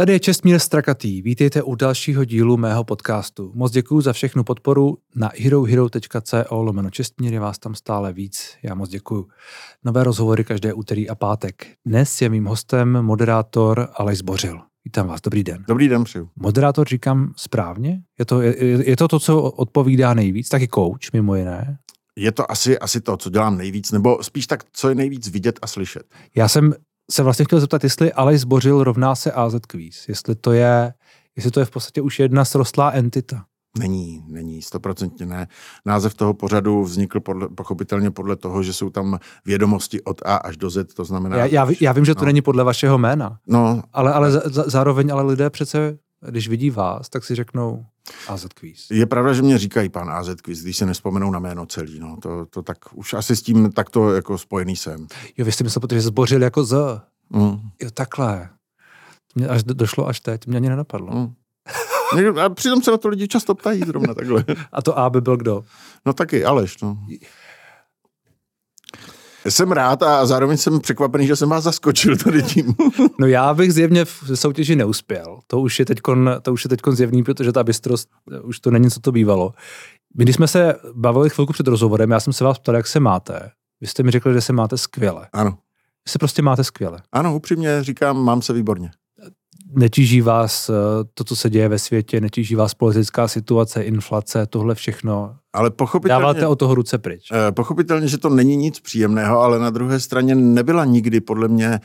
Tady je Čestmír Strakatý. Vítejte u dalšího dílu mého podcastu. Moc děkuji za všechnu podporu na herohero.co lomeno Čestmír, je vás tam stále víc. Já moc děkuji. Nové rozhovory každé úterý a pátek. Dnes je mým hostem moderátor Aleš Zbořil. Vítám vás, dobrý den. Dobrý den, přeju. Moderátor říkám správně? Je to, je, je to to, co odpovídá nejvíc? Taky coach, mimo jiné? Je to asi, asi to, co dělám nejvíc, nebo spíš tak, co je nejvíc vidět a slyšet. Já jsem se vlastně chtěl zeptat, jestli Aleš Zbořil rovná se AZ Quiz. Jestli to je, jestli to je v podstatě už jedna srostlá entita. Není, není, stoprocentně ne. Název toho pořadu vznikl podle, pochopitelně podle toho, že jsou tam vědomosti od A až do Z, to znamená... Já, já, já vím, že to no. není podle vašeho jména, no, ale, ale z, zároveň ale lidé přece, když vidí vás, tak si řeknou AZ Quiz. Je pravda, že mě říkají pan AZ Quiz, když se nespomenou na jméno celý. No. To, to tak už asi s tím takto jako spojený jsem. Jo, vy jste myslel, protože zbořil jako Z. Mm. Jo, takhle. Mě až došlo až teď, mě ani nenapadlo. Mm. A přitom se na to lidi často ptají zrovna takhle. A to A by byl kdo? No taky, Aleš, no. Jsem rád a zároveň jsem překvapený, že jsem vás zaskočil tady tím. no já bych zjevně v soutěži neuspěl. To už je teď to už je teďkon zjevný, protože ta bystrost už to není, co to bývalo. My, když jsme se bavili chvilku před rozhovorem, já jsem se vás ptal, jak se máte. Vy jste mi řekli, že se máte skvěle. Ano. Vy se prostě máte skvěle. Ano, upřímně říkám, mám se výborně netíží vás eh, to, co se děje ve světě, netíží vás politická situace, inflace, tohle všechno. Ale pochopitelně... Dáváte o toho ruce pryč. Eh, pochopitelně, že to není nic příjemného, ale na druhé straně nebyla nikdy podle mě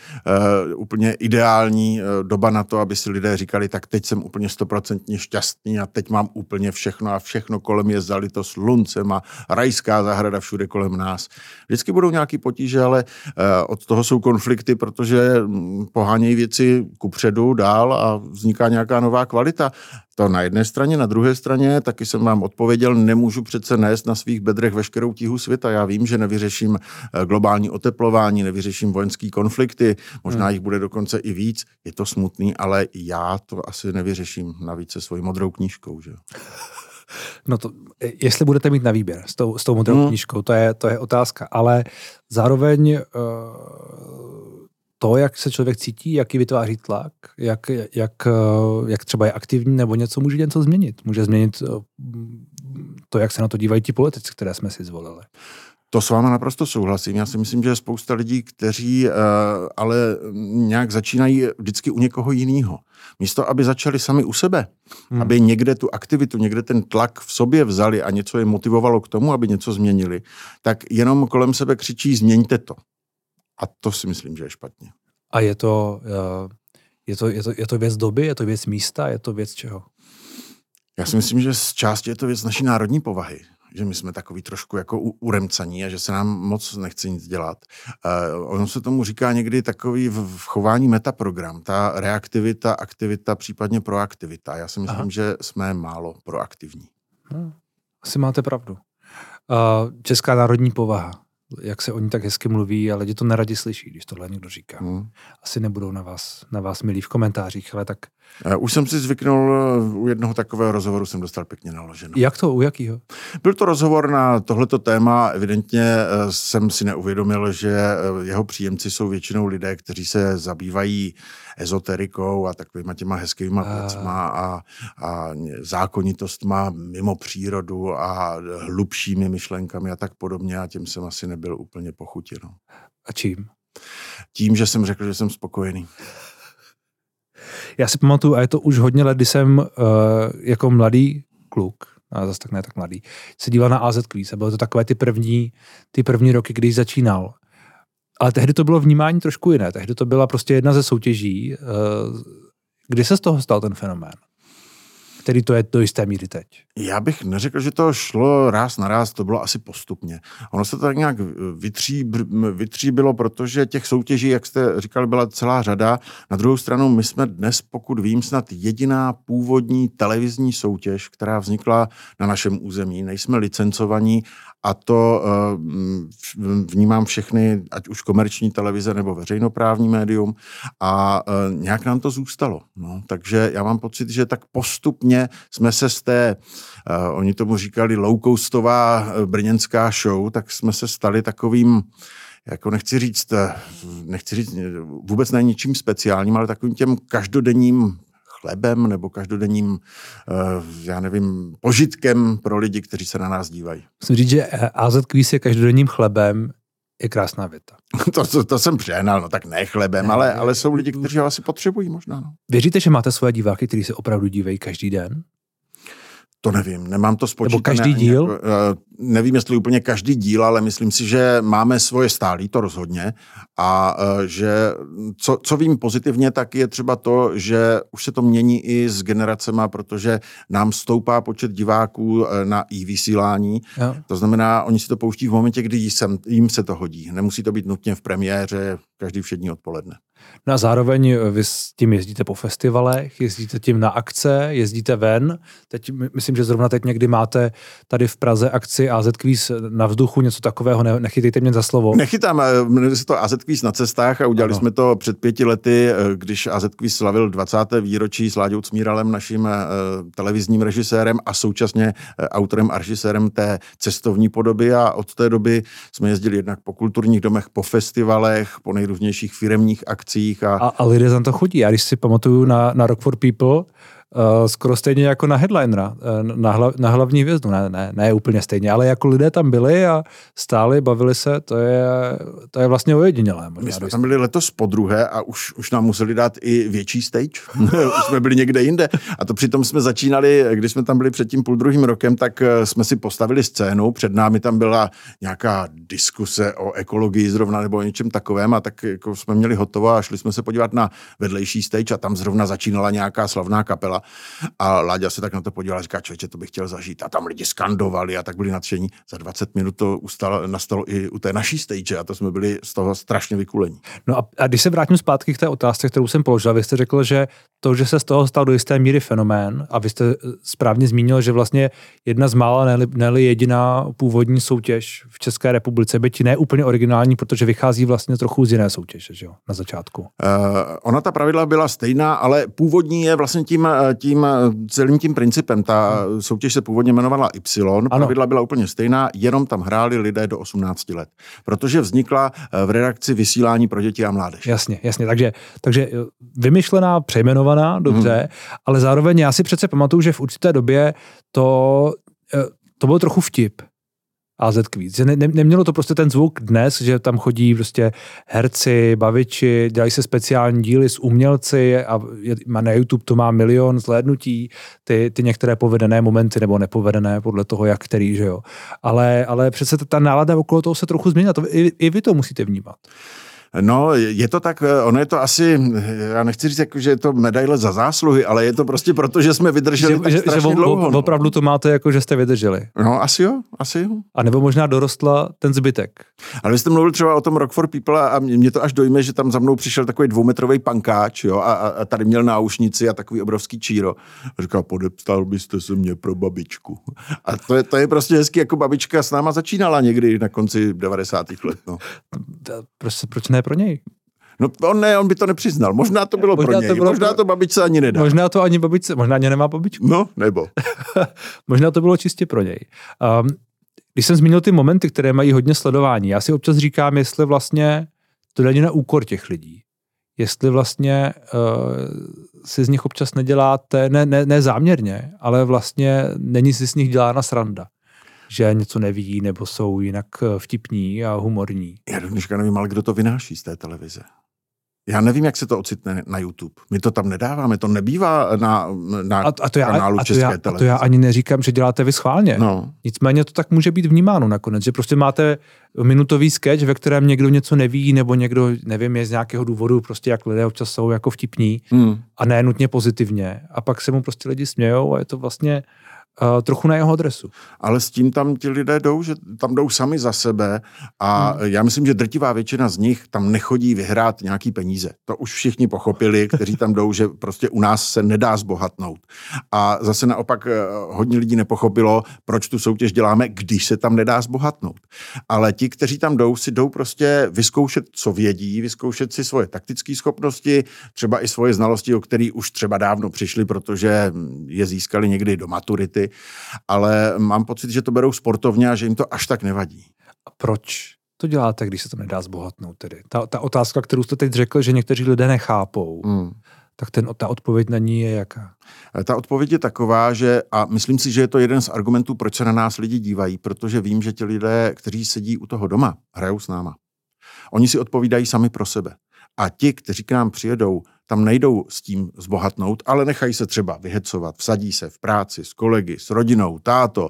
uh, úplně ideální uh, doba na to, aby si lidé říkali, tak teď jsem úplně stoprocentně šťastný a teď mám úplně všechno a všechno kolem je zalito sluncem a rajská zahrada všude kolem nás. Vždycky budou nějaký potíže, ale uh, od toho jsou konflikty, protože hm, pohánějí věci kupředu, dál a vzniká nějaká nová kvalita. To na jedné straně, na druhé straně, taky jsem vám odpověděl, nemůžu přece nést na svých bedrech veškerou tíhu světa. Já vím, že nevyřeším eh, globální oteplování, nevyřeším vojenské konflikty, možná hmm. jich bude dokonce i víc. Je to smutný, ale já to asi nevyřeším navíc se svojí modrou knížkou. Že? No to, jestli budete mít na výběr s tou, s tou modrou hmm. knížkou, to je, to je otázka, ale zároveň uh, to, jak se člověk cítí, jaký vytváří tlak, jak, jak, eh, jak třeba je aktivní nebo něco, může něco změnit. Může změnit eh, to, jak se na to dívají ti politici, které jsme si zvolili. To s váma naprosto souhlasím. Já si myslím, že je spousta lidí, kteří uh, ale nějak začínají vždycky u někoho jiného. Místo, aby začali sami u sebe, hmm. aby někde tu aktivitu, někde ten tlak v sobě vzali a něco je motivovalo k tomu, aby něco změnili, tak jenom kolem sebe křičí, změňte to. A to si myslím, že je špatně. A je to, eh, je to, je to, je to věc doby, je to věc místa, je to věc čeho? Já si myslím, že z části je to věc naší národní povahy že my jsme takový trošku jako uremcaní a že se nám moc nechce nic dělat. Uh, ono se tomu říká někdy takový v, v chování metaprogram, ta reaktivita, aktivita, případně proaktivita. Já si myslím, Aha. že jsme málo proaktivní. No, asi máte pravdu. Uh, česká národní povaha jak se o ní tak hezky mluví a lidi to neradi slyší, když tohle někdo říká. Hmm. Asi nebudou na vás, na vás milí v komentářích, ale tak... Už jsem si zvyknul, eh, u jednoho takového rozhovoru jsem dostal pěkně naloženo. Jak to, u jakýho? Byl to rozhovor na tohleto téma, evidentně eh, jsem si neuvědomil, že eh, jeho příjemci jsou většinou lidé, kteří se zabývají ezoterikou a takovýma těma hezkýma a... věcma a, a zákonitostma mimo přírodu a hlubšími myšlenkami a tak podobně a tím jsem asi nebyl úplně pochutěn. No. A čím? Tím, že jsem řekl, že jsem spokojený. Já si pamatuju, a je to už hodně let, kdy jsem uh, jako mladý kluk, a zase tak ne tak mladý, se díval na AZ Quiz a bylo to takové ty první, ty první roky, když začínal. Ale tehdy to bylo vnímání trošku jiné. Tehdy to byla prostě jedna ze soutěží. Eh, kdy se z toho stal ten fenomén? Který to je do jisté míry teď? Já bych neřekl, že to šlo ráz na ráz, to bylo asi postupně. Ono se to tak nějak vytříb, vytříbilo, protože těch soutěží, jak jste říkal, byla celá řada. Na druhou stranu, my jsme dnes, pokud vím, snad jediná původní televizní soutěž, která vznikla na našem území. Nejsme licencovaní a to eh, vnímám všechny, ať už komerční televize nebo veřejnoprávní médium a eh, nějak nám to zůstalo. No. Takže já mám pocit, že tak postupně jsme se z té, uh, oni tomu říkali low-coastová brněnská show, tak jsme se stali takovým jako nechci říct, nechci říct, vůbec není ničím speciálním, ale takovým těm každodenním chlebem nebo každodenním, eh, já nevím, požitkem pro lidi, kteří se na nás dívají. Musím říct, že AZ Quiz je každodenním chlebem, je krásná věta. to, to, to jsem přehnal, no tak ne chlebem, ne, ale, ale jsou lidi, kteří ho asi potřebují možná. No. Věříte, že máte svoje diváky, kteří se opravdu dívají každý den? To nevím, nemám to spočítané. Nebo každý díl? Eh, nevím, jestli úplně každý díl, ale myslím si, že máme svoje stálí, to rozhodně. A eh, že co, co vím pozitivně, tak je třeba to, že už se to mění i s generacema, protože nám stoupá počet diváků eh, na i vysílání. Jo. To znamená, oni si to pouští v momentě, kdy jim se to hodí. Nemusí to být nutně v premiéře každý všední odpoledne. No a zároveň eh, vy s tím jezdíte po festivalech, jezdíte tím na akce, jezdíte ven. Teď myslím, že zrovna teď někdy máte tady v Praze akci AZ Quiz na vzduchu, něco takového, ne, nechytejte mě za slovo. Nechytám, eh, jmenuje se to AZ Quiz na cestách a udělali ano. jsme to před pěti lety, eh, když AZ Quiz slavil 20. výročí s Láďou Cmíralem, naším televizním režisérem a současně autorem a režisérem té cestovní podoby a od té doby jsme jezdili jednak po kulturních domech, po festivalech, po nejrůznějších firemních akcích. A, a, a lidé tam to chodí. Já když si pamatuju na, na Rock for People, Uh, skoro stejně jako na headlinera, uh, na, hla, na hlavní hvězdu. Ne, ne, ne úplně stejně, ale jako lidé tam byli a stáli, bavili se, to je, to je vlastně ojedinělé. My jsme tam byli letos po druhé a už, už nám museli dát i větší stage. už jsme byli někde jinde. A to přitom jsme začínali, když jsme tam byli před tím půl druhým rokem, tak eh, jsme si postavili scénu. Před námi tam byla nějaká diskuse o ekologii zrovna nebo o něčem takovém a tak jako jsme měli hotovo a šli jsme se podívat na vedlejší stage a tam zrovna začínala nějaká slavná kapela a Láďa se tak na to podíval a říká, člověče, to bych chtěl zažít. A tam lidi skandovali a tak byli nadšení. Za 20 minut to ustalo, nastalo i u té naší stage a to jsme byli z toho strašně vykulení. No a, a když se vrátím zpátky k té otázce, kterou jsem položil, vy jste řekl, že to, že se z toho stal do jisté míry fenomén a vy jste eh, správně zmínil, že vlastně jedna z mála, ne jediná původní soutěž v České republice, byť ne úplně originální, protože vychází vlastně trochu z jiné soutěže, že jo, na začátku. Uh, ona ta pravidla byla stejná, ale původní je vlastně tím, eh, tím celým tím principem. Ta soutěž se původně jmenovala Y, pravidla byla úplně stejná, jenom tam hráli lidé do 18 let, protože vznikla v redakci vysílání pro děti a mládež. Jasně, jasně, takže, takže vymyšlená, přejmenovaná zpracovaná, dobře, hmm. ale zároveň já si přece pamatuju, že v určité době to, eh, to byl trochu vtip. AZ. Že ne, ne, nemělo to prostě ten zvuk dnes, že tam chodí prostě herci, baviči, dělají se speciální díly s umělci a na YouTube to má milion zhlédnutí, ty, ty některé povedené momenty nebo nepovedené podle toho, jak který, že jo. Ale, ale přece ta nálada okolo toho se trochu změnila. To, i, I vy to musíte vnímat. No, je to tak, ono je to asi, já nechci říct, jako, že je to medaile za zásluhy, ale je to prostě proto, že jsme vydrželi že, tak že, strašně že dlouho. No. Opravdu to máte jako, že jste vydrželi. No, asi jo, asi jo. A nebo možná dorostla ten zbytek. Ale vy jste mluvil třeba o tom Rock for People a mě to až dojme, že tam za mnou přišel takový dvoumetrový pankáč, jo, a, a tady měl náušnici a takový obrovský číro. A říkal, podepsal byste se mě pro babičku. A to je, to je prostě hezky, jako babička s náma začínala někdy na konci 90. let. No. Proč, proč ne pro něj. No on ne, on by to nepřiznal. Možná to bylo možná pro něj. To bylo možná pro... to babičce ani nedá. Možná to ani babičce, možná ani nemá babičku. No, nebo. možná to bylo čistě pro něj. Um, když jsem zmínil ty momenty, které mají hodně sledování, já si občas říkám, jestli vlastně to není na úkor těch lidí. Jestli vlastně uh, si z nich občas neděláte, ne, ne, ne záměrně, ale vlastně není si z nich dělána sranda že něco neví nebo jsou jinak eh, vtipní a humorní. Já do dneška nevím, ale kdo to vynáší z té televize. Já nevím, jak se to ocitne na YouTube. My to tam nedáváme, to nebývá na, na a, a to já, kanálu a to České já, televize. A to já ani neříkám, že děláte vy schválně. No. Nicméně to tak může být vnímáno nakonec, že prostě máte minutový sketch, ve kterém někdo něco neví, nebo někdo, nevím, je z nějakého důvodu, prostě jak lidé občas jsou jako vtipní hmm. a ne nutně pozitivně. A pak se mu prostě lidi smějou a je to vlastně uh, trochu na jeho adresu. Ale s tím tam ti lidé jdou, že tam jdou sami za sebe a hmm. já myslím, že drtivá většina z nich tam nechodí vyhrát nějaký peníze. To už všichni pochopili, kteří tam jdou, že prostě u nás se nedá zbohatnout. A zase naopak eh, hodně lidí nepochopilo, proč tu soutěž děláme, když se tam nedá zbohatnout. Ale ti, kteří tam jdou, si jdou prostě vyzkoušet, co vědí, vyzkoušet si svoje taktické schopnosti, třeba i svoje znalosti, o které už třeba dávno přišli, protože je získali někdy do maturity ale mám pocit, že to berou sportovně a že jim to až tak nevadí. A proč to děláte, když se to nedá zbohatnout tedy? Ta, ta otázka, kterou jste teď řekl, že někteří lidé nechápou, hmm. tak ten, ta odpověď na ní je jaká? Ta odpověď je taková, že, a myslím si, že je to jeden z argumentů, proč se na nás lidi dívají, protože vím, že ti lidé, kteří sedí u toho doma, hrajou s náma. Oni si odpovídají sami pro sebe. A ti, kteří k nám přijedou, tam nejdou s tím zbohatnout, ale nechají se třeba vyhecovat, vsadí se v práci s kolegy, s rodinou, táto,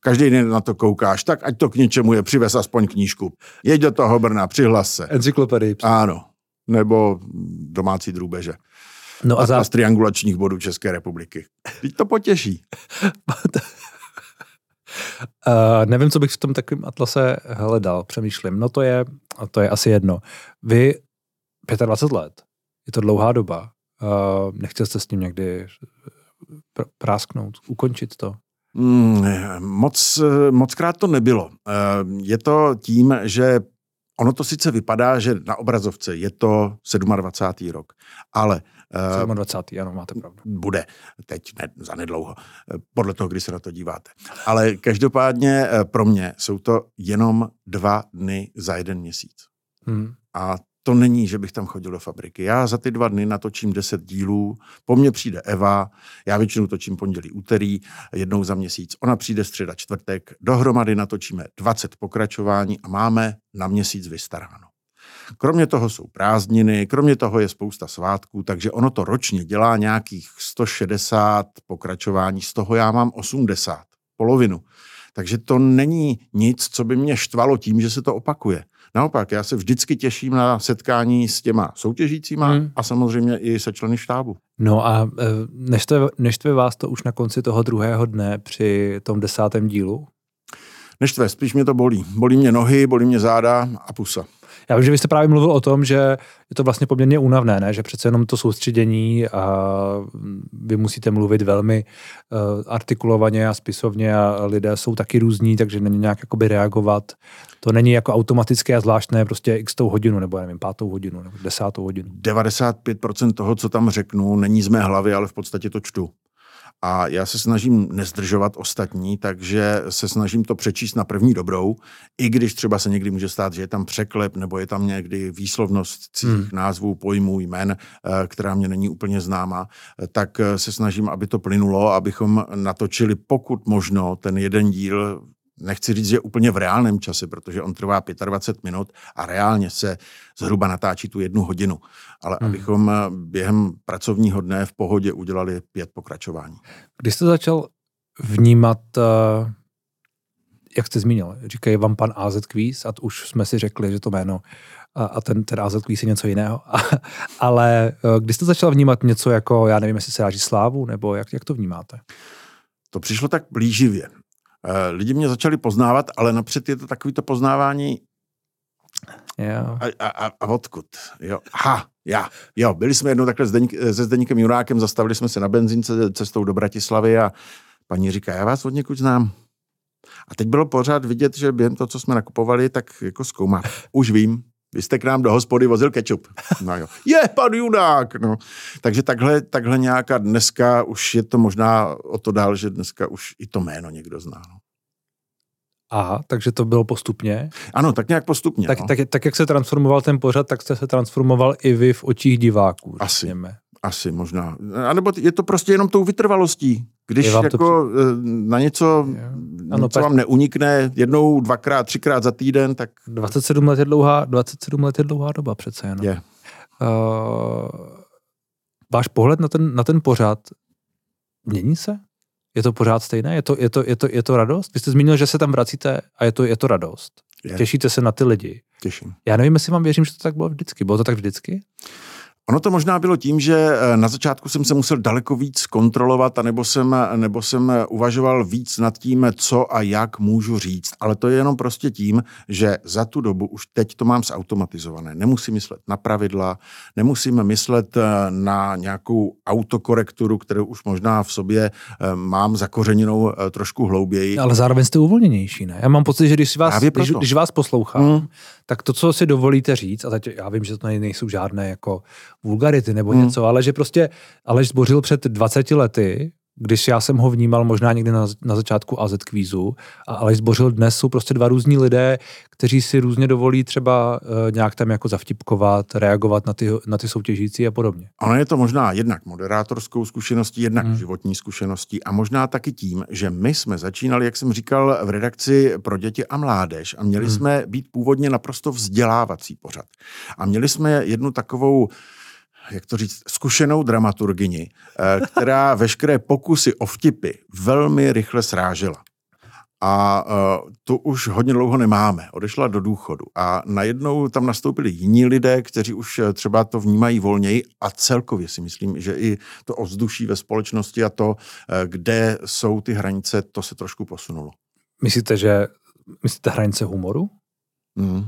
každý den na to koukáš, tak ať to k něčemu je, přivez aspoň knížku. Jeď do toho Brna, přihlas se. Encyklopedii. Ano, nebo domácí drůbeže. No a za... z triangulačních bodů České republiky. Teď to potěší. Uh, nevím, co bych v tom takovém atlase hledal, přemýšlím. No to je, to je asi jedno. Vy 25 let, je to dlouhá doba. Uh, nechtěl jste s ním někdy pr- prásknout, ukončit to? Mm, moc, moc krát to nebylo. Uh, je to tím, že ono to sice vypadá, že na obrazovce je to 27. rok, ale 27. ano, máte pravdu. Bude, teď ne, za nedlouho, podle toho, kdy se na to díváte. Ale každopádně pro mě jsou to jenom dva dny za jeden měsíc. Hmm. A to není, že bych tam chodil do fabriky. Já za ty dva dny natočím 10 dílů, po mně přijde Eva, já většinou točím pondělí, úterý, jednou za měsíc. Ona přijde středa, čtvrtek, dohromady natočíme 20 pokračování a máme na měsíc vystaráno. Kromě toho jsou prázdniny, kromě toho je spousta svátků, takže ono to ročně dělá nějakých 160 pokračování, z toho já mám 80, polovinu. Takže to není nic, co by mě štvalo tím, že se to opakuje. Naopak, já se vždycky těším na setkání s těma soutěžícíma hmm. a samozřejmě i se členy štábu. No a e, neštve, neštve vás to už na konci toho druhého dne při tom desátém dílu? Neštve, spíš mě to bolí. Bolí mě nohy, bolí mě záda a pusa. Já vím, že vy jste právě mluvil o tom, že je to vlastně poměrně únavné, ne? že přece jenom to soustředění a vy musíte mluvit velmi uh, artikulovaně a spisovně a lidé jsou taky různí, takže není nějak jakoby reagovat. To není jako automatické a zvláštné prostě x tou hodinu, nebo já nevím, pátou hodinu, nebo desátou hodinu. 95% toho, co tam řeknu, není z mé hlavy, ale v podstatě to čtu. A já se snažím nezdržovat ostatní, takže se snažím to přečíst na první dobrou, i když třeba se někdy může stát, že je tam překlep nebo je tam někdy výslovnost cích hmm. názvů, pojmů, jmen, eh, která mě není úplně známa, eh, tak eh, se snažím, aby to plynulo, abychom natočili pokud možno ten jeden díl nechci říct, že úplně v reálném čase, protože on trvá 25 minut a reálně se zhruba natáčí tu jednu hodinu. Ale hmm. abychom eh, během pracovního dne v pohodě udělali pět pokračování. Když jste začal vnímat, eh, jak jste zmínil, říkají vám pan AZ Quiz a už jsme si řekli, že to jméno a ten, ten AZ Quiz je něco jiného. Ale eh, když jste začal vnímat něco jako, já nevím, jestli se ráží slávu, nebo jak, jak to vnímáte? To přišlo tak blíživě. Eh, lidi mě začali poznávat, ale napřed je to takový to poznávání Jo. A, a, a odkud? Jo. Aha, já. Jo, byli jsme jednou takhle se Zdeníkem Jurákem, zastavili jsme se na benzínce cestou do Bratislavy a paní říká, já vás od někud znám. A teď bylo pořád vidět, že během toho, co jsme nakupovali, tak jako zkoumá. Už vím, vy jste k nám do hospody vozil kečup. No jo. Je, pan Junák. No. Takže takhle, takhle nějaká dneska už je to možná o to dál, že dneska už i to jméno někdo zná. No. Aha, takže to bylo postupně? Ano, tak nějak postupně. Tak, no. tak, tak, jak se transformoval ten pořad, tak jste se transformoval i vy v očích diváků. Asi, řekněme. Asi možná. A nebo je to prostě jenom tou vytrvalostí. Když jako to... Eh, na něco, ano, něco vám neunikne jednou, dvakrát, třikrát za týden, tak... 27 let je dlouhá, 27 let je dlouhá doba přece jenom. Je. Uh, váš pohled na ten, na ten pořad mění se? Je to pořád stejné? Je to, je to, je to, je to radost? Vy jste zmínil, že se tam vracíte a je to, je to radost. Je. Těšíte se na ty lidi. Těším. Já nevím, jestli vám věřím, že to tak bylo vždycky. Bylo to tak vždycky? Ono to možná bylo tím, že eh, na začátku jsem se musel daleko víc kontrolovat, nebo jsem, nebo jsem uvažoval víc nad tím, co a jak můžu říct. Ale to je jenom prostě tím, že za tu dobu už teď to mám zautomatizované. Nemusím myslet na pravidla, nemusím myslet eh, na nějakou autokorekturu, kterou už možná v sobě eh, mám zakořeněnou trošku hlouběji. Ale zároveň jste uvolněnější, ne? Já mám pocit, že když vás, když, když vás poslouchám, hmm. tak to, co si dovolíte říct, a teď já vím, že to nejsou žádné jako vulgarity nebo hmm. něco, ale že prostě Aleš zbořil před 20 lety když já jsem ho vnímal možná někdy na, na začátku AZ kvízu a Aleš Zbořil dnes jsou prostě dva různí lidé, kteří si různě dovolí třeba uh, nějak tam jako zavtipkovat, reagovat na ty, na ty soutěžící a podobně. Ono je to možná jednak moderátorskou zkušeností, jednak hmm. životní zkušeností a možná taky tím, že my jsme začínali, jak jsem říkal, v redakci pro děti a mládež a měli hmm. jsme být původně naprosto vzdělávací pořad. A měli jsme jednu takovou jak to říct, zkušenou dramaturgini, eh, která veškeré pokusy o vtipy velmi rychle srážela. A uh, tu už hodně dlouho nemáme. Odešla do důchodu. A najednou tam nastoupili jiní lidé, kteří už eh, třeba to vnímají volněji a celkově si myslím, že i to ovzduší ve společnosti a to, kde jsou ty hranice, to se trošku posunulo. Myslíte, že myslíte hranice humoru? Mm.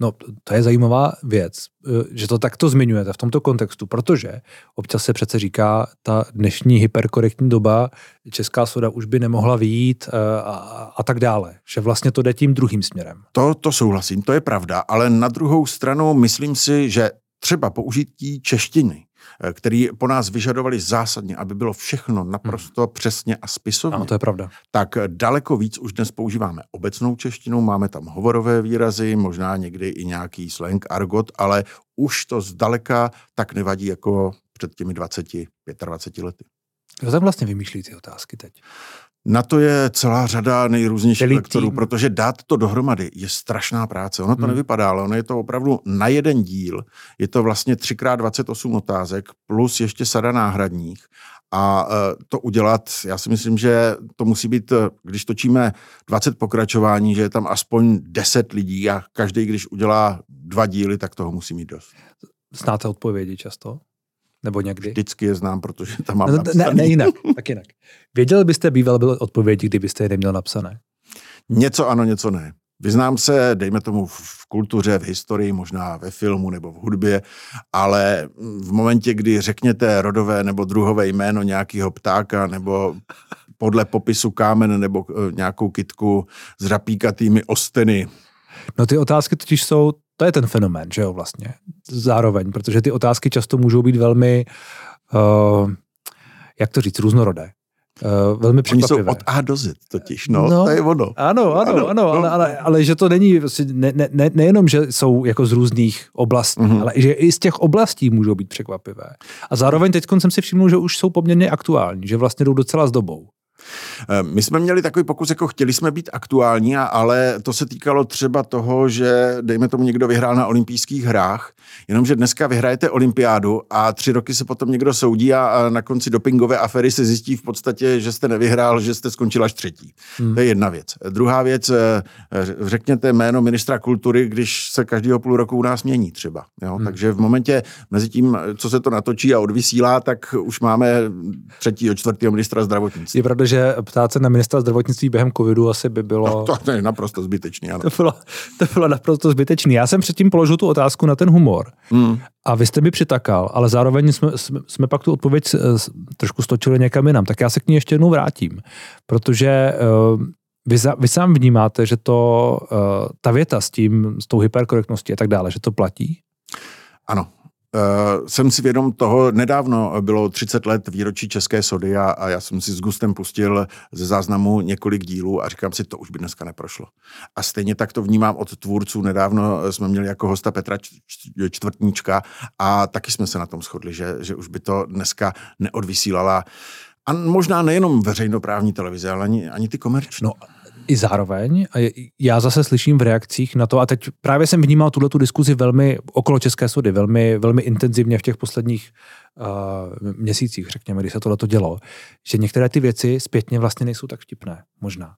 No, to je zajímavá věc, eh, že to takto zmiňujete v tomto kontextu, protože občas se přece říká, ta dnešní hyperkorektní doba, česká soda už by nemohla výjít eh, a, a tak dále. Že vlastně to jde tím druhým směrem. To, to souhlasím, to je pravda, ale na druhou stranu myslím si, že třeba použití češtiny který po nás vyžadovali zásadně, aby bylo všechno naprosto hmm. přesně a spisovně. Ano, to je pravda. Tak daleko víc už dnes používáme obecnou češtinu, máme tam hovorové výrazy, možná někdy i nějaký slang, argot, ale už to zdaleka tak nevadí jako před těmi 20, 25 lety. Kdo tam vlastně vymýšlí ty otázky teď? Na to je celá řada nejrůznějších lektorů, protože dát to dohromady je strašná práce. Ono to hmm. nevypadá, ale ono je to opravdu na jeden díl. Je to vlastně 3x28 otázek plus ještě sada náhradních. A e, to udělat, já si myslím, že to musí být, e, když točíme 20 pokračování, že je tam aspoň 10 lidí a každý, když udělá dva díly, tak toho musí mít dost. Znáte odpovědi často? Nebo někdy? Vždycky je znám, protože tam mám no, Ne, ne jinak, tak jinak. Věděl byste býval byl odpovědi, kdybyste je neměl napsané? Něco ano, něco ne. Vyznám se, dejme tomu, v kultuře, v historii, možná ve filmu nebo v hudbě, ale v momentě, kdy řekněte rodové nebo druhové jméno nějakého ptáka nebo podle popisu kámen nebo eh, nějakou kitku s rapíkatými osteny. No ty otázky totiž jsou to je ten fenomén, že jo, vlastně. Zároveň, protože ty otázky často můžou být velmi, uh, jak to říct, různorodé. Uh, velmi překvapivé. Oni jsou od A do Z totiž, no, no to je ono. Ano, ano, ano, ano ale, ale, ale, že to není, ne, ne, ne, nejenom, že jsou jako z různých oblastí, mm-hmm. ale že i z těch oblastí můžou být překvapivé. A zároveň teď jsem si všiml, že už jsou poměrně aktuální, že vlastně jdou docela s dobou. Eh, my jsme měli takový pokus, jako chtěli jsme být aktuální, ale to se týkalo třeba toho, že dejme tomu někdo vyhrál na olympijských hrách, jenomže dneska vyhrajete olympiádu a tři roky se potom někdo soudí a na konci dopingové afery se zjistí v podstatě, že jste nevyhrál, že jste skončil až třetí. Hmm. To je jedna věc. Druhá věc, eh, řekněte jméno ministra kultury, když se každého půl roku u nás mění třeba. Jo? Hmm. Takže v momentě mezi tím, co se to natočí a odvysílá, tak už máme třetího, čtvrtého ministra zdravotnictví. Je pravda, že ptát se na ministra zdravotnictví během covidu asi by bylo... No, to je naprosto zbytečný, ano. To bylo, to bylo naprosto zbytečný. Já jsem předtím položil tu otázku na ten humor hmm. a vy jste mi přitakal, ale zároveň jsme, jsme, jsme pak tu odpověď trošku stočili někam jinam. Tak já se k ní ještě jednou vrátím, protože uh, vy, za, vy sám vnímáte, že to, uh, ta věta s tím, s tou hyperkorektností a tak dále, že to platí? Ano, Uh, jsem si vědom toho, nedávno bylo 30 let výročí České sody a, a já jsem si s gustem pustil ze záznamu několik dílů a říkám si, to už by dneska neprošlo. A stejně tak to vnímám od tvůrců. Nedávno jsme měli jako hosta Petra Čtvrtníčka a taky jsme se na tom shodli, že, že už by to dneska neodvysílala a možná nejenom veřejnoprávní televize, ale ani, ani ty komerční. No, i zároveň, a já zase slyším v reakcích na to, a teď právě jsem vnímal tuhle tu diskuzi velmi okolo České sody, velmi, velmi intenzivně v těch posledních uh, měsících, řekněme, kdy se tohle to dělo, že některé ty věci zpětně vlastně nejsou tak vtipné, možná.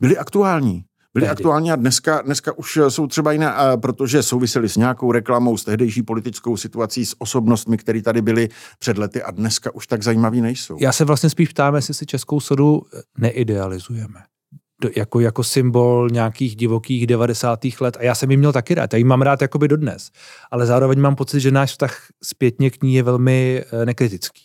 Byly aktuální. Byly aktuální a dneska, dneska už jsou třeba jiné, protože souvisely s nějakou reklamou, s tehdejší politickou situací, s osobnostmi, které tady byly před lety a dneska už tak zajímavý nejsou. Já se vlastně spíš ptám, jestli si Českou sodu neidealizujeme jako, jako symbol nějakých divokých 90. let a já jsem ji měl taky rád, já ji mám rád jakoby dodnes, ale zároveň mám pocit, že náš vztah zpětně k ní je velmi eh, nekritický.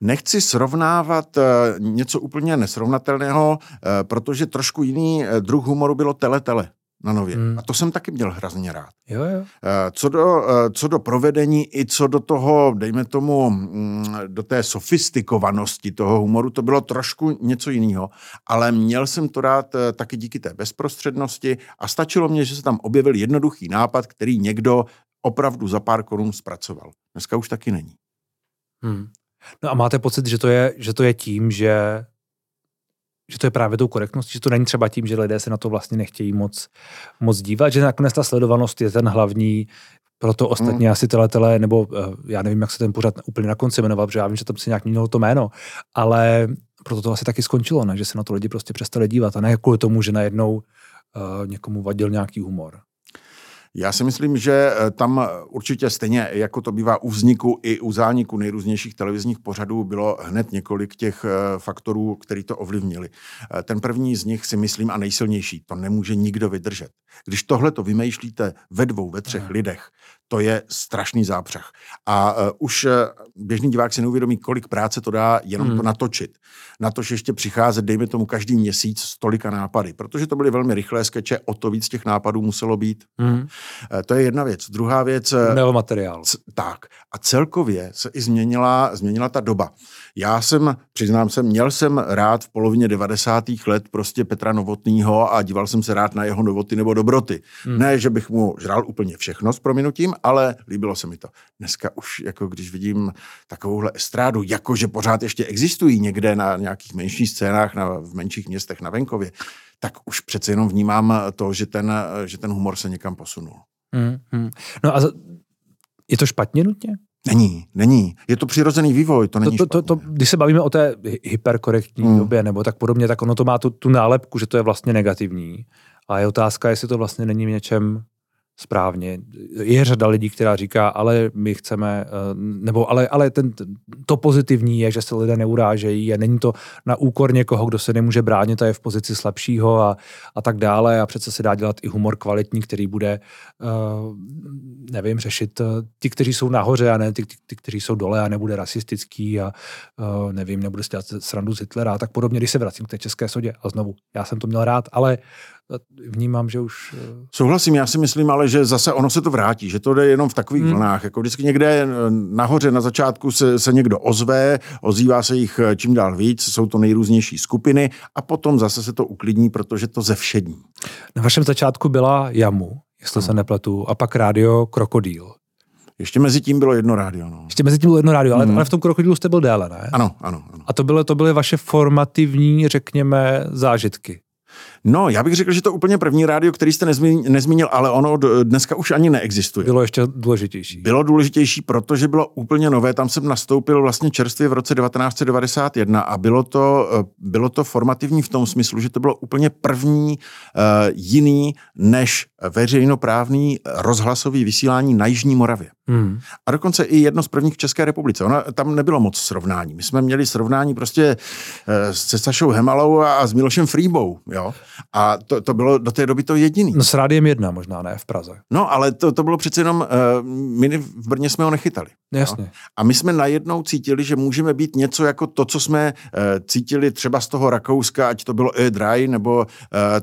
Nechci srovnávat eh, něco úplně nesrovnatelného, eh, protože trošku jiný druh humoru bylo tele-tele. Na nově. Hmm. A to jsem taky měl hrozně rád. Jo, jo. Eh, co do, eh, co do provedení i co do toho, dejme tomu, mm, do té sofistikovanosti toho humoru, to bylo trošku něco jiného, ale měl jsem to rád eh, taky díky té bezprostřednosti a stačilo mě, že se tam objevil jednoduchý nápad, který někdo opravdu za pár korun zpracoval. Dneska už taky není. Hmm. No a máte pocit, že to je, že to je tím, že že to je právě tou korektností, že to není třeba tím, že lidé se na to vlastně nechtějí moc, moc dívat, že nakonec ta sledovanost je ten hlavní, proto ostatně hmm. asi teletele, nebo uh, já nevím, jak se ten pořád úplně na konci jmenoval, protože já vím, že tam se nějak měnilo to jméno, ale proto to asi taky skončilo, ne? že se na to lidi prostě přestali dívat a ne kvůli tomu, že najednou uh, někomu vadil nějaký humor. Já si myslím, že eh, tam určitě stejně, jako to bývá u vzniku i u zániku nejrůznějších televizních pořadů, bylo hned několik těch eh, faktorů, který to ovlivnili. Eh, ten první z nich si myslím a nejsilnější, to nemůže nikdo vydržet. Když tohle to vymýšlíte ve dvou, ve třech lidech, to je strašný zápřah. A uh, už uh, běžný divák si neuvědomí, kolik práce to dá jenom hmm. to natočit. Na to, že ještě přicházet, dejme tomu, každý měsíc stolika nápady. Protože to byly velmi rychlé skeče, o to víc těch nápadů muselo být. Hmm. Uh, to je jedna věc. Druhá věc... Uh, materiál. C- tak. A celkově se i změnila, změnila ta doba. Já jsem, přiznám se, měl jsem rád v polovině 90. let prostě Petra Novotného a díval jsem se rád na jeho novoty nebo dobroty. Hmm. Ne, že bych mu žral úplně všechno s prominutím, ale líbilo se mi to. Dneska už, jako když vidím takovouhle estrádu, jakože pořád ještě existují někde na nějakých menších scénách, na, v menších městech na venkově, tak už přece jenom vnímám to, že ten, že ten humor se někam posunul. Hmm, hmm. No a je to špatně nutně? Není, není. Je to přirozený vývoj, to není to, to, to, to, Když se bavíme o té hyperkorektní hmm. době nebo tak podobně, tak ono to má tu, tu nálepku, že to je vlastně negativní. A je otázka, jestli to vlastně není v něčem správně. Je řada lidí, která říká, ale my chceme, eh, nebo ale, ale ten, to pozitivní je, že se lidé neurážejí a není to na úkor někoho, kdo se nemůže bránit a je v pozici slabšího a, a tak dále a přece se dá dělat i humor kvalitní, který bude, uh, nevím, řešit uh, ti, kteří jsou nahoře a ne ty, ty, ty, kteří jsou dole a nebude rasistický a uh, nevím, nebude si dělat srandu z Hitlera a tak podobně, když se vracím k té české sodě a znovu, já jsem to měl rád, ale vnímám, že už... Eh, Souhlasím, já si myslím, ale že zase ono se to vrátí, že to jde jenom v takových hmm. vlnách. Jako vždycky někde eh, nahoře na začátku se, se někdo ozve, ozývá se jich eh, čím dál víc, jsou to nejrůznější skupiny a potom zase se to uklidní, protože to zevšední. Na vašem začátku byla Jamu, jestli no. se nepletu, a pak rádio Krokodýl. Ještě mezi tím bylo jedno rádio. No. Ještě mezi tím bylo jedno rádio, ale, mm. ale v tom krokodýlu jste byl déle, ne? Ano, ano. ano. A to byly, to byly vaše formativní, řekněme, zážitky. No, já bych řekl, že to úplně první rádio, který jste nezmínil, ale ono dneska už ani neexistuje. Bylo ještě důležitější. Bylo důležitější, protože bylo úplně nové. Tam jsem nastoupil vlastně čerstvě v roce 1991 a bylo to, eh, bylo to formativní v tom smyslu, že to bylo úplně první uh, jiný než veřejnoprávný rozhlasový vysílání na Jižní Moravě. Hmm. A dokonce i jedno z prvních v České republice. Ona, tam nebylo moc srovnání. My jsme měli srovnání prostě uh, se Sašou Hemalou a, a s Milošem Frýbou. Jo? A to, to bylo do té doby to jediný. No s rádiem jedna možná, ne v Praze. No, ale to, to bylo přece jenom, uh, my v Brně jsme ho nechytali. Jasně. Jo? A my jsme najednou cítili, že můžeme být něco jako to, co jsme uh, cítili třeba z toho Rakouska, ať to bylo E-Dry, nebo uh,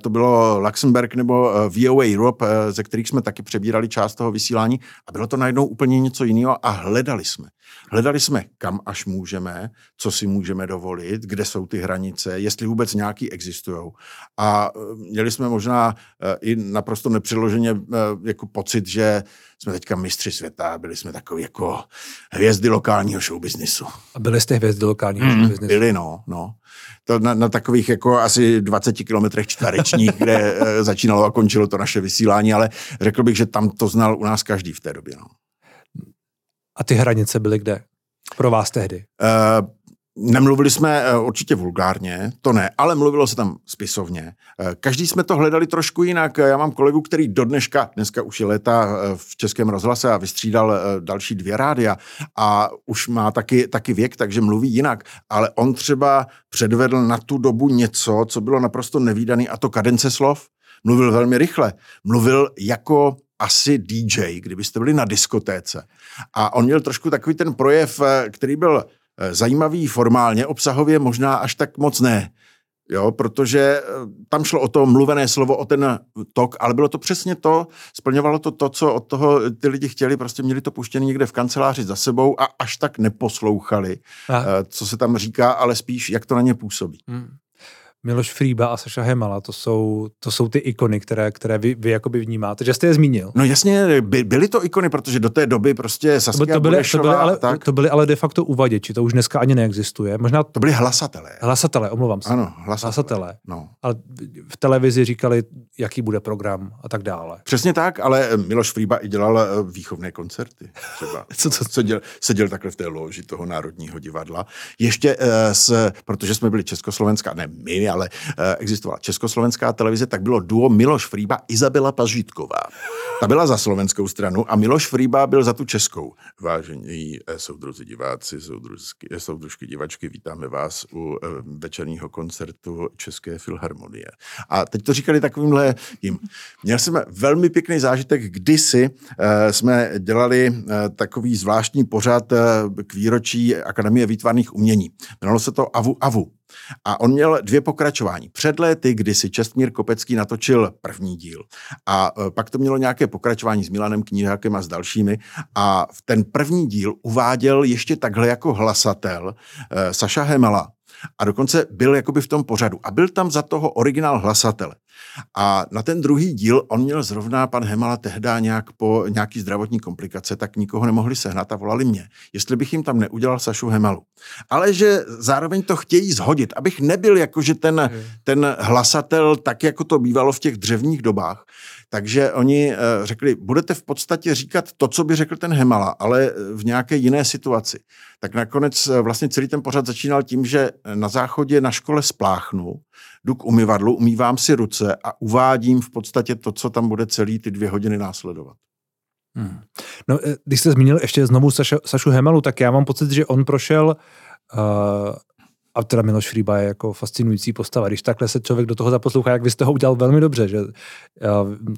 to bylo Luxemburg, nebo uh, VOA Europe, uh, ze kterých jsme taky přebírali část toho vysílání. A bylo to najednou úplně něco jiného a hledali jsme. Hledali jsme, kam až můžeme, co si můžeme dovolit, kde jsou ty hranice, jestli vůbec nějaký existují. A e, měli jsme možná e, i naprosto nepřiloženě e, jako pocit, že jsme teďka mistři světa, byli jsme takový jako hvězdy lokálního showbiznisu. A byli jste hvězdy lokálního mm, showbiznisu? Byli, no, no. To na, na takových jako asi 20 kilometrech čtverečních, kde začínalo a končilo to naše vysílání, ale řekl bych, že tam to znal u nás každý v té době. No. A ty hranice byly kde? Pro vás tehdy? Uh, Nemluvili jsme eh, určitě vulgárně, to ne, ale mluvilo se tam spisovně. Eh, každý jsme to hledali trošku jinak. Já mám kolegu, který do dneška, dneska už je léta v Českém rozhlase a vystřídal další dvě rádia a už má taky, taky věk, takže mluví jinak. Ale on třeba předvedl na tu dobu něco, co bylo naprosto nevýdaný a to kadence slov. Mluvil velmi rychle. Mluvil jako asi DJ, kdybyste byli na diskotéce. A on měl trošku takový ten projev, eh, který byl eh, zajímavý formálně, obsahově možná až tak moc ne. Jo, protože eh, tam šlo o to mluvené slovo, o ten tok, ale bylo to přesně to, splňovalo to to, co od toho ty lidi chtěli, prostě měli to puštěné někde v kanceláři za sebou a až tak neposlouchali, a. Eh, co se tam říká, ale spíš, jak to na ně působí. Hmm. Miloš Frýba a Saša Hemala, to jsou, to jsou ty ikony, které, které vy, vy jakoby vnímáte, že jste je zmínil. No jasně, by, byly to ikony, protože do té doby prostě Saskia to byly, to byly, ale, tak... to byly ale de facto uvaděči, to už dneska ani neexistuje. Možná to byly hlasatelé. Hlasatelé, omlouvám se. Ano, hlasatelé. hlasatelé. No. Ale v televizi říkali, jaký bude program a tak dále. Přesně tak, ale Miloš Frýba i dělal eh, výchovné koncerty. Třeba. Co to? Seděl, seděl takhle v té loži toho Národního divadla. Ještě uh, s, protože jsme byli Československá, ne my, ale eh, existovala československá televize, tak bylo duo Miloš Frýba, Izabela Pažitková. Ta byla za slovenskou stranu a Miloš Frýba byl za tu českou. Vážení eh, soudruzi diváci, soudružky, eh, soudružky divačky, vítáme vás u večerního koncertu České filharmonie. A teď to říkali takovýmhle tím. Měl jsem velmi pěkný zážitek, kdysi jsme dělali takový zvláštní pořad k výročí Akademie výtvarných umění. Jmenovalo se to Avu Avu. A on měl dvě pokračování. Před léty, kdy si Čestmír Kopecký natočil první díl. A e, pak to mělo nějaké pokračování s Milanem Kníhákem a s dalšími. A ten první díl uváděl ještě takhle jako hlasatel e, Saša Hemela, a dokonce byl jakoby v tom pořadu. A byl tam za toho originál hlasatele. A na ten druhý díl on měl zrovna pan Hemala tehda nějak po nějaký zdravotní komplikace, tak nikoho nemohli sehnat a volali mě, jestli bych jim tam neudělal Sašu Hemalu. Ale že zároveň to chtějí zhodit, abych nebyl jakože ten, ten hlasatel tak, jako to bývalo v těch dřevních dobách, takže oni eh, řekli, budete v podstatě říkat to, co by řekl ten Hemala, ale v nějaké jiné situaci. Tak nakonec eh, vlastně celý ten pořad začínal tím, že na záchodě na škole spláchnu, jdu k umyvadlu, umývám si ruce a uvádím v podstatě to, co tam bude celý ty dvě hodiny následovat. Hmm. No, eh, když jste zmínil ještě znovu Sašu, Sašu Hemalu, tak já mám pocit, že on prošel uh, a teda Miloš Frýba je jako fascinující postava. Když takhle se člověk do toho zaposlouchá, jak vy jste ho udělal velmi dobře, že,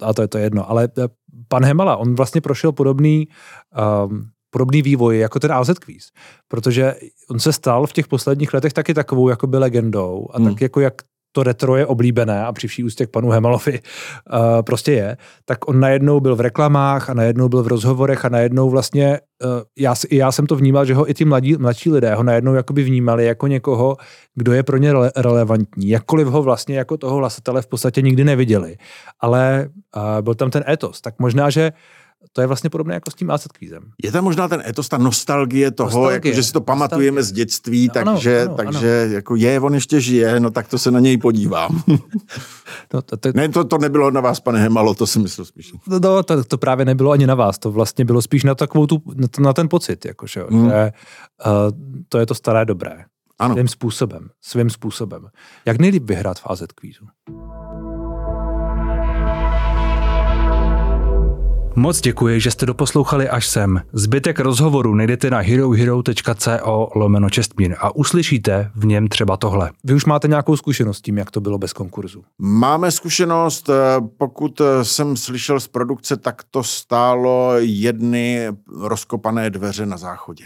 a to je to jedno. Ale eh, pan Hemala, on vlastně prošel podobný, um, podobný vývoj jako ten AZ Quiz, protože on se stal v těch posledních letech taky takovou jakoby legendou a hmm. tak jako jak to retro je oblíbené a při vší ústě k panu Hemalovi uh, prostě je, tak on najednou byl v reklamách a najednou byl v rozhovorech a najednou vlastně, uh, já, já jsem to vnímal, že ho i ti mladí, mladší lidé ho najednou jakoby vnímali jako někoho, kdo je pro ně rele, relevantní, jakkoliv ho vlastně jako toho hlasatele v podstatě nikdy neviděli. Ale uh, byl tam ten etos, tak možná, že to je vlastně podobné jako s tím AZ kvízem. Je tam možná ten etos, ta nostalgie toho, nostalgie, jako, že si to pamatujeme nostalgie. z dětství, no, takže, ano, takže ano. jako je, on ještě žije, no tak to se na něj podívám. no, to, to, ne, to, to nebylo na vás, pane Hemalo, to si myslel spíš. No, no to, to právě nebylo ani na vás, to vlastně bylo spíš na takovou tu, na, ten pocit, jakože, hmm. že uh, to je to staré dobré. Ano. Svým způsobem, svým způsobem. Jak nejlíp vyhrát v AZ kvízu? Moc děkuji, že jste doposlouchali až sem. Zbytek rozhovoru najdete na herohero.co lomeno čestmír a uslyšíte v něm třeba tohle. Vy už máte nějakou zkušenost s tím, jak to bylo bez konkurzu? Máme zkušenost, eh, pokud eh, jsem slyšel z produkce, tak to stálo jedny rozkopané dveře na záchodě.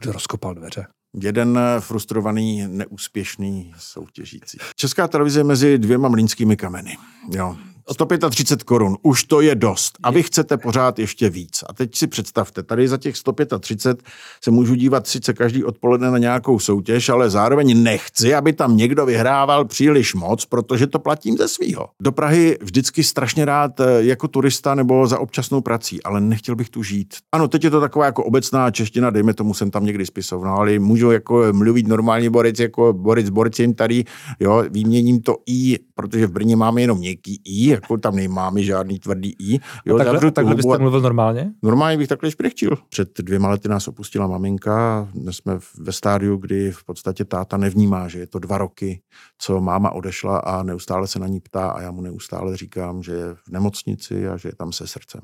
Kdo rozkopal dveře? Jeden frustrovaný, neúspěšný soutěžící. Česká televize je mezi dvěma mlínskými kameny. Jo. 135 korun, už to je dost. A vy chcete pořád ještě víc. A teď si představte, tady za těch 135 se můžu dívat sice každý odpoledne na nějakou soutěž, ale zároveň nechci, aby tam někdo vyhrával příliš moc, protože to platím ze svýho. Do Prahy vždycky strašně rád eh, jako turista nebo za občasnou prací, ale nechtěl bych tu žít. Ano, teď je to taková jako obecná čeština, dejme tomu, jsem tam někdy spisoval, ale můžu jako mluvit normálně Boris, jako Boris Borcin tady, jo, výměním to i, protože v Brně máme jenom něký i, jako tam nemáme žádný tvrdý i. Jo, a takhle, takhle byste mluvil normálně? Normálně bych takhle šprechtil. Před dvěma lety nás opustila maminka, dnes jsme ve stádiu, kdy v podstatě táta nevnímá, že je to dva roky, co máma odešla a neustále se na ní ptá a já mu neustále říkám, že je v nemocnici a že je tam se srdcem.